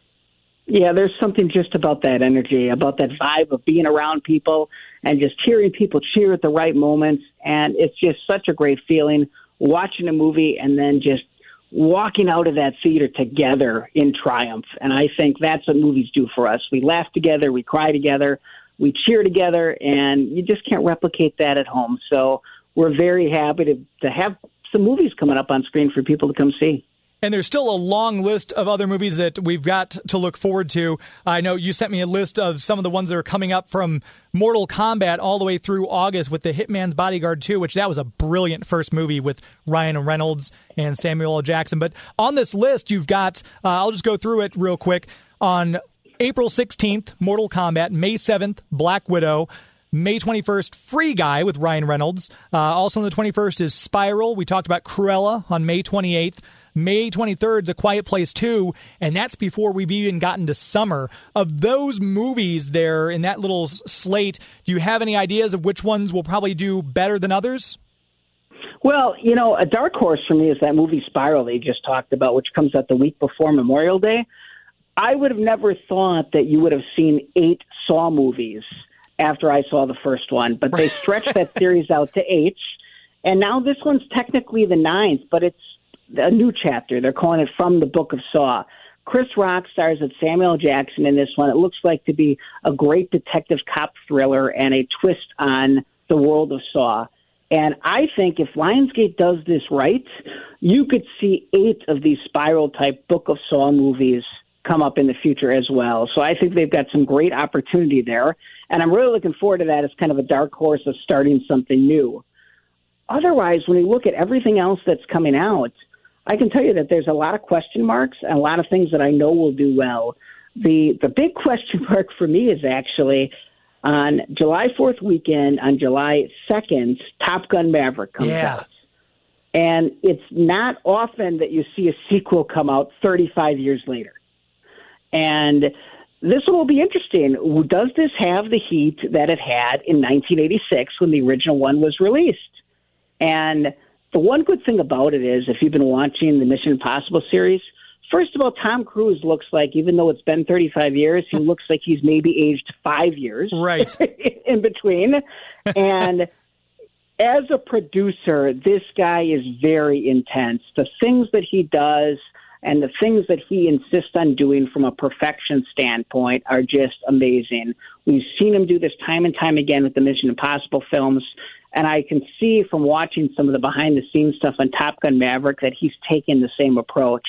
Yeah, there's something just about that energy, about that vibe of being around people and just hearing people cheer at the right moments. And it's just such a great feeling watching a movie and then just walking out of that theater together in triumph. And I think that's what movies do for us. We laugh together, we cry together, we cheer together, and you just can't replicate that at home. So we're very happy to, to have some movies coming up on screen for people to come see. And there's still a long list of other movies that we've got to look forward to. I know you sent me a list of some of the ones that are coming up from Mortal Kombat all the way through August with the Hitman's Bodyguard 2, which that was a brilliant first movie with Ryan Reynolds and Samuel L. Jackson. But on this list, you've got, uh, I'll just go through it real quick. On April 16th, Mortal Kombat. May 7th, Black Widow. May 21st, Free Guy with Ryan Reynolds. Uh, also on the 21st is Spiral. We talked about Cruella on May 28th. May 23rd is A Quiet Place 2, and that's before we've even gotten to summer. Of those movies there in that little slate, do you have any ideas of which ones will probably do better than others? Well, you know, a dark horse for me is that movie Spiral they just talked about, which comes out the week before Memorial Day. I would have never thought that you would have seen eight Saw movies after I saw the first one, but they *laughs* stretched that series out to eight. And now this one's technically the ninth, but it's a new chapter. They're calling it From the Book of Saw. Chris Rock stars as Samuel Jackson in this one. It looks like to be a great detective cop thriller and a twist on the world of Saw. And I think if Lionsgate does this right, you could see eight of these spiral type Book of Saw movies come up in the future as well. So I think they've got some great opportunity there. And I'm really looking forward to that as kind of a dark horse of starting something new. Otherwise, when you look at everything else that's coming out, I can tell you that there's a lot of question marks and a lot of things that I know will do well. The the big *laughs* question mark for me is actually on July 4th weekend, on July 2nd, Top Gun Maverick comes Yeah. out. And it's not often that you see a sequel come out 35 years later. And this one will be interesting. Does this have the heat that it had in 1986 when the original one was released? And the one good thing about it is, if you've been watching the Mission Impossible series, first of all, Tom Cruise looks like, even though it's been 35 years, he looks like he's maybe aged five years Right. *laughs* in between. And as a producer, this guy is very intense. The things that he does and the things that he insists on doing from a perfection standpoint are just amazing. We've seen him do this time and time again with the Mission Impossible films. And I can see from watching some of the behind the scenes stuff on Top Gun Maverick that he's taken the same approach.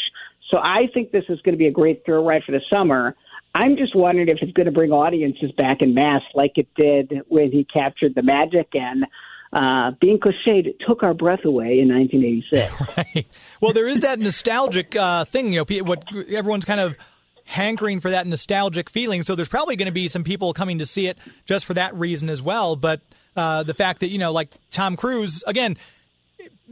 So I think this is going to be a great thrill ride for the summer. I'm just wondering if it's going to bring audiences back in mass like it did when he captured the magic and uh, being cliched, took our breath away in 1986. *laughs* Right. Well, there is that nostalgic uh, thing. You know, what everyone's kind of hankering for that nostalgic feeling. So there's probably going to be some people coming to see it just for that reason as well. But uh, the fact that you know, like Tom Cruise, again,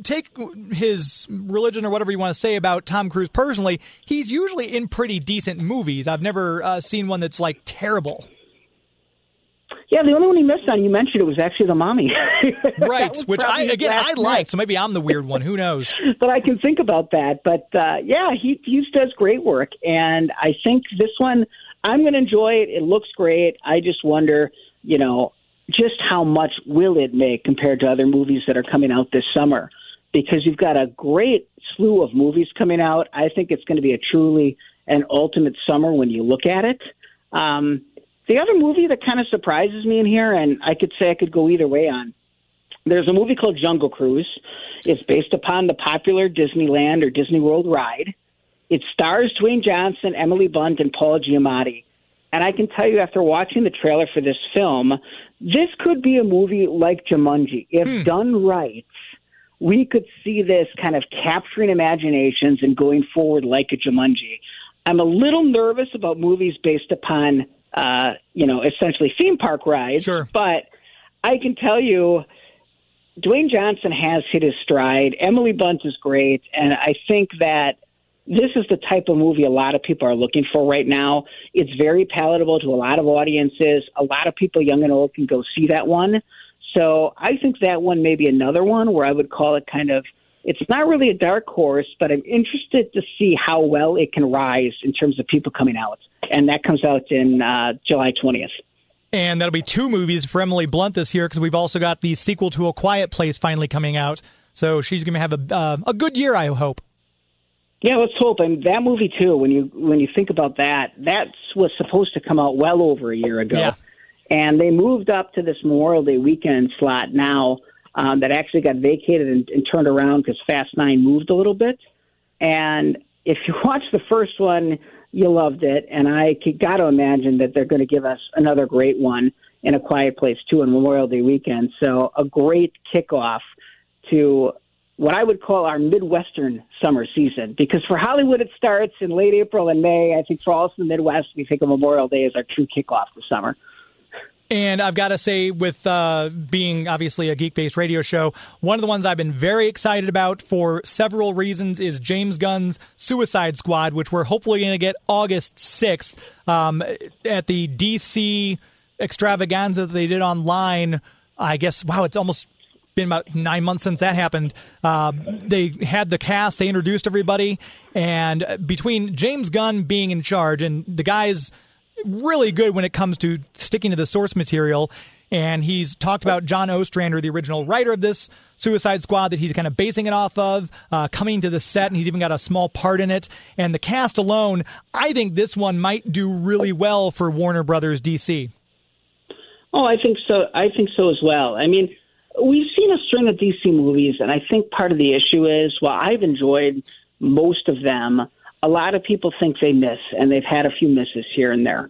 take his religion or whatever you want to say about Tom Cruise personally. He's usually in pretty decent movies. I've never uh, seen one that's like terrible. yeah, the only one he missed on, you mentioned it was actually the Mummy. *laughs* Right, which I again I like. So maybe I'm the weird one. Who knows? *laughs* but I can think about that. But uh, yeah, he he does great work, and I think this one I'm going to enjoy it. It looks great. I just wonder, you know, just how much will it make compared to other movies that are coming out this summer? Because you've got a great slew of movies coming out. I think it's going to be a truly an ultimate summer when you look at it. Um, the other movie that kind of surprises me in here, and I could say I could go either way on, there's a movie called Jungle Cruise. It's based upon the popular Disneyland or Disney World ride. It stars Dwayne Johnson, Emily Blunt, and Paul Giamatti. And I can tell you, after watching the trailer for this film, this could be a movie like Jumanji. If done right, we could see this kind of capturing imaginations and going forward like a Jumanji. I'm a little nervous about movies based upon, uh, you know, essentially theme park rides. Sure. But I can tell you, Dwayne Johnson has hit his stride. Emily Blunt is great, and I think that this is the type of movie a lot of people are looking for right now. It's very palatable to a lot of audiences. A lot of people, young and old, can go see that one. So I think that one may be another one where I would call it kind of. It's not really a dark horse, but I'm interested to see how well it can rise in terms of people coming out, and that comes out in uh, July 20th. And that'll be two movies for Emily Blunt this year because we've also got the sequel to A Quiet Place finally coming out. So she's going to have a uh, a good year, I hope. Yeah, let's hope. And that movie too. When you when you think about that, that was supposed to come out well over a year ago, Yeah. and they moved up to this Memorial Day weekend slot now. Um, that actually got vacated and, and turned around because Fast Nine moved a little bit. And if you *laughs* watch the first one, you loved it, and I got to imagine that they're going to give us another great one in A Quiet Place too on Memorial Day weekend. So a great kickoff to what I would call our Midwestern summer season. Because for Hollywood, it starts in late April and May. I think for all in the Midwest, we think of Memorial Day as our true kickoff to summer. And I've got to say, with uh, being obviously a geek based radio show, one of the ones I've been very excited about for several reasons is James Gunn's Suicide Squad, which we're hopefully going to get August 6th um, at the DC extravaganza that they did online. I guess, wow, it's almost been about nine months since that happened. Uh, they had the cast, they introduced everybody, and between James Gunn being in charge and the guys really good when it comes to sticking to the source material. and he's talked about John Ostrander, the original writer of this Suicide Squad, that he's kind of basing it off of, uh, coming to the set, and he's even got a small part in it. And the cast alone, I think this one might do really well for Warner Brothers DC. Oh, I think so. I think so as well. I mean, we've seen a string of DC movies, and I think part of the issue is while I've enjoyed most of them, a lot of people think they miss, and they've had a few misses here and there.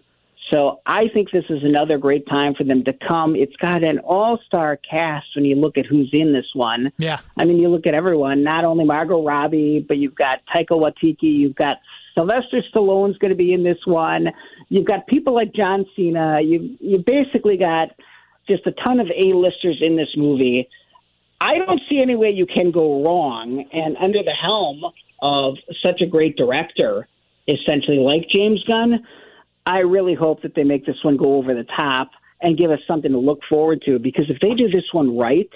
So I think this is another great time for them to come. It's got an all-star cast when you look at who's in this one. Yeah. I mean, you look at everyone, not only Margot Robbie, but you've got Taika Waititi, you've got Sylvester Stallone's going to be in this one. You've got people like John Cena. You you basically got just a ton of A-listers in this movie. I don't see any way you can go wrong. And under the helm of such a great director, essentially like James Gunn, I really hope that they make this one go over the top and give us something to look forward to. Because if they do this one right,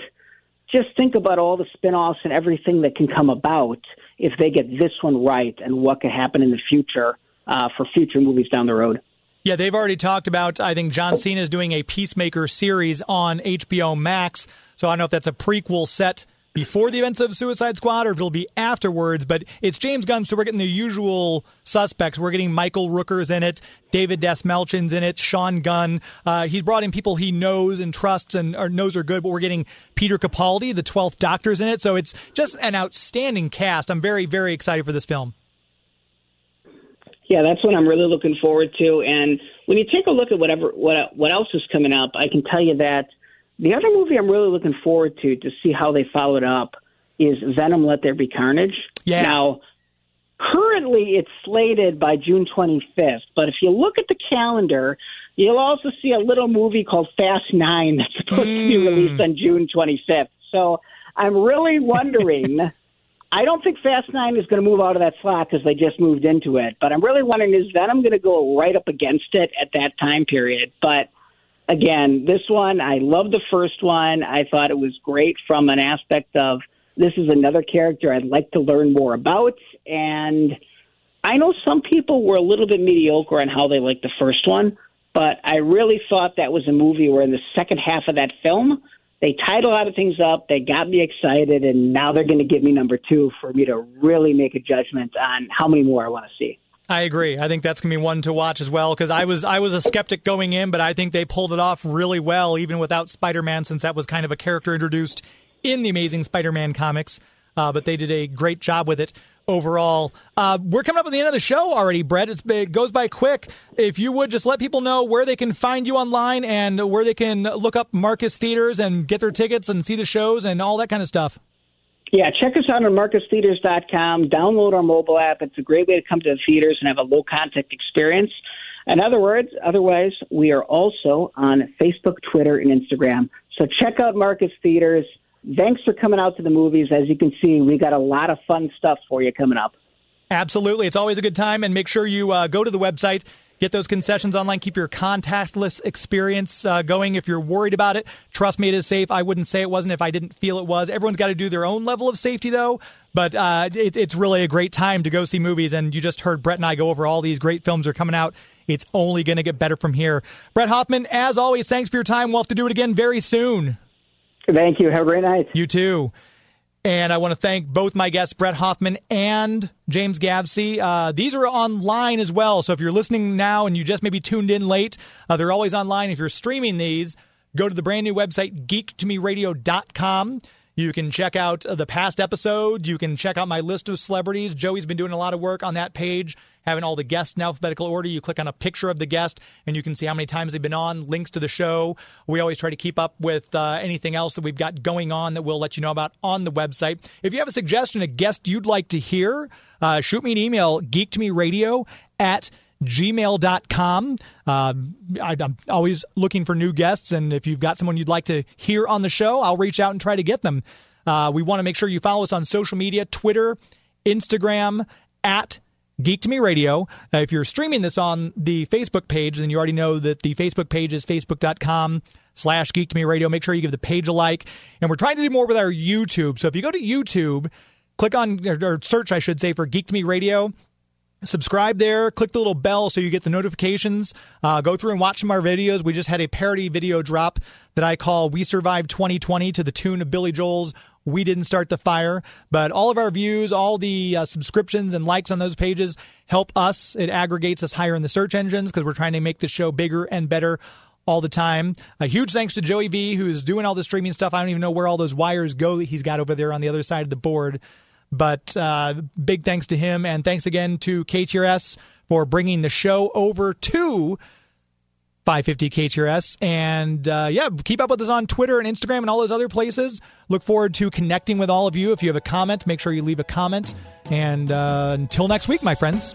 just think about all the spin-offs and everything that can come about if they get this one right and what could happen in the future uh, for future movies down the road. Yeah, they've already talked about. I think John Cena is doing a Peacemaker series on HBO Max. So I don't know if that's a prequel set before the events of Suicide Squad or if it'll be afterwards. But it's James Gunn, so we're getting the usual suspects. We're getting Michael Rooker's in it, David Dastmalchian's in it, Sean Gunn. Uh, he's brought in people he knows and trusts and knows are good. But we're getting Peter Capaldi, the Twelfth Doctor's in it. So it's just an outstanding cast. I'm very very excited for this film. Yeah, that's what I'm really looking forward to. And when you take a look at whatever what what else is coming up, I can tell you that the other movie I'm really looking forward to to see how they follow it up is Venom: Let There Be Carnage. Yeah. Now, currently it's slated by June 25th, but if you look at the calendar, you'll also see a little movie called Fast Nine that's supposed to be hmm. released on June 25th. So I'm really wondering. *laughs* I don't think Fast Nine is going to move out of that slot because they just moved into it. But I'm really wondering is Venom going to go right up against it at that time period? But again, this one, I love the first one. I thought it was great from an aspect of this is another character I'd like to learn more about. And I know some people were a little bit mediocre on how they liked the first one, but I really thought that was a movie where in the second half of that film, they tied a lot of things up. They got me excited, and now they're going to give me number two for me to really make a judgment on how many more I want to see. I agree. I think that's gonna be one to watch as well because I was I was a skeptic going in, but I think they pulled it off really well, even without Spider-Man, since that was kind of a character introduced in the Amazing Spider-Man comics. Uh, but they did a great job with it overall. Uh, we're coming up at the end of the show already, Bret. It goes by quick. If you would just let people know where they can find you online and where they can look up Marcus Theatres and get their tickets and see the shows and all that kind of stuff. Yeah, check us out on marcustheatres.com. Download our mobile app. It's a great way to come to the theaters and have a low contact experience. In other words, otherwise, we are also on Facebook, Twitter, and Instagram. So check out Marcus Theatres. Thanks for coming out to the movies. As you can see, we got a lot of fun stuff for you coming up. Absolutely. It's always a good time. And make sure you uh, go to the website, get those concessions online, keep your contactless experience uh, going. If you're worried about it, trust me, it is safe. I wouldn't say it wasn't if I didn't feel it was. Everyone's got to do their own level of safety, though. But uh, it, it's really a great time to go see movies. And you just heard Bret and I go over all these great films are coming out. It's only going to get better from here. Bret Hoffmann, as always, thanks for your time. We'll have to do it again very soon. Thank you. Have a great night. You too. And I want to thank both my guests, Bret Hoffmann and James Gavsie. Uh, these are online as well. So if you're listening now and you just maybe tuned in late, uh, they're always online. If you're streaming these, go to the brand new website, geektomeradio.com. You can check out the past episodes. You can check out my list of celebrities. Joey's been doing a lot of work on that page, having all the guests in alphabetical order. You click on a picture of the guest, and you can see how many times they've been on, links to the show. We always try to keep up with uh, anything else that we've got going on that we'll let you know about on the website. If you have a suggestion, a guest you'd like to hear, uh, shoot me an email, geektomeradio at gmail.com. Uh, I, I'm always looking for new guests, and if you've got someone you'd like to hear on the show, I'll reach out and try to get them. Uh, we want to make sure you follow us on social media Twitter, Instagram, at Geek to Me Radio. Uh, if you're streaming this on the Facebook page, then you already know that the Facebook page is facebook.com slash Geek to Me Radio. Make sure you give the page a like. And we're trying to do more with our YouTube. So if you go to YouTube, click on, or, search, I should say, for Geek to Me Radio subscribe there click the little bell so you get the notifications uh, go through and watch some of our videos we just had a parody video drop that i call we survived 2020 to the tune of billy joel's we didn't start the fire but all of our views all the uh, subscriptions and likes on those pages help us it aggregates us higher in the search engines because we're trying to make the show bigger and better all the time. A huge thanks to Joey V, who's doing all the streaming stuff. I don't even know where all those wires go that he's got over there on the other side of the board. But uh, big thanks to him, and thanks again to KTRS for bringing the show over to 550 KTRS. And uh, yeah, keep up with us on Twitter and Instagram and all those other places. Look forward to connecting with all of you. If you have a comment, make sure you leave a comment. And uh, until next week, my friends.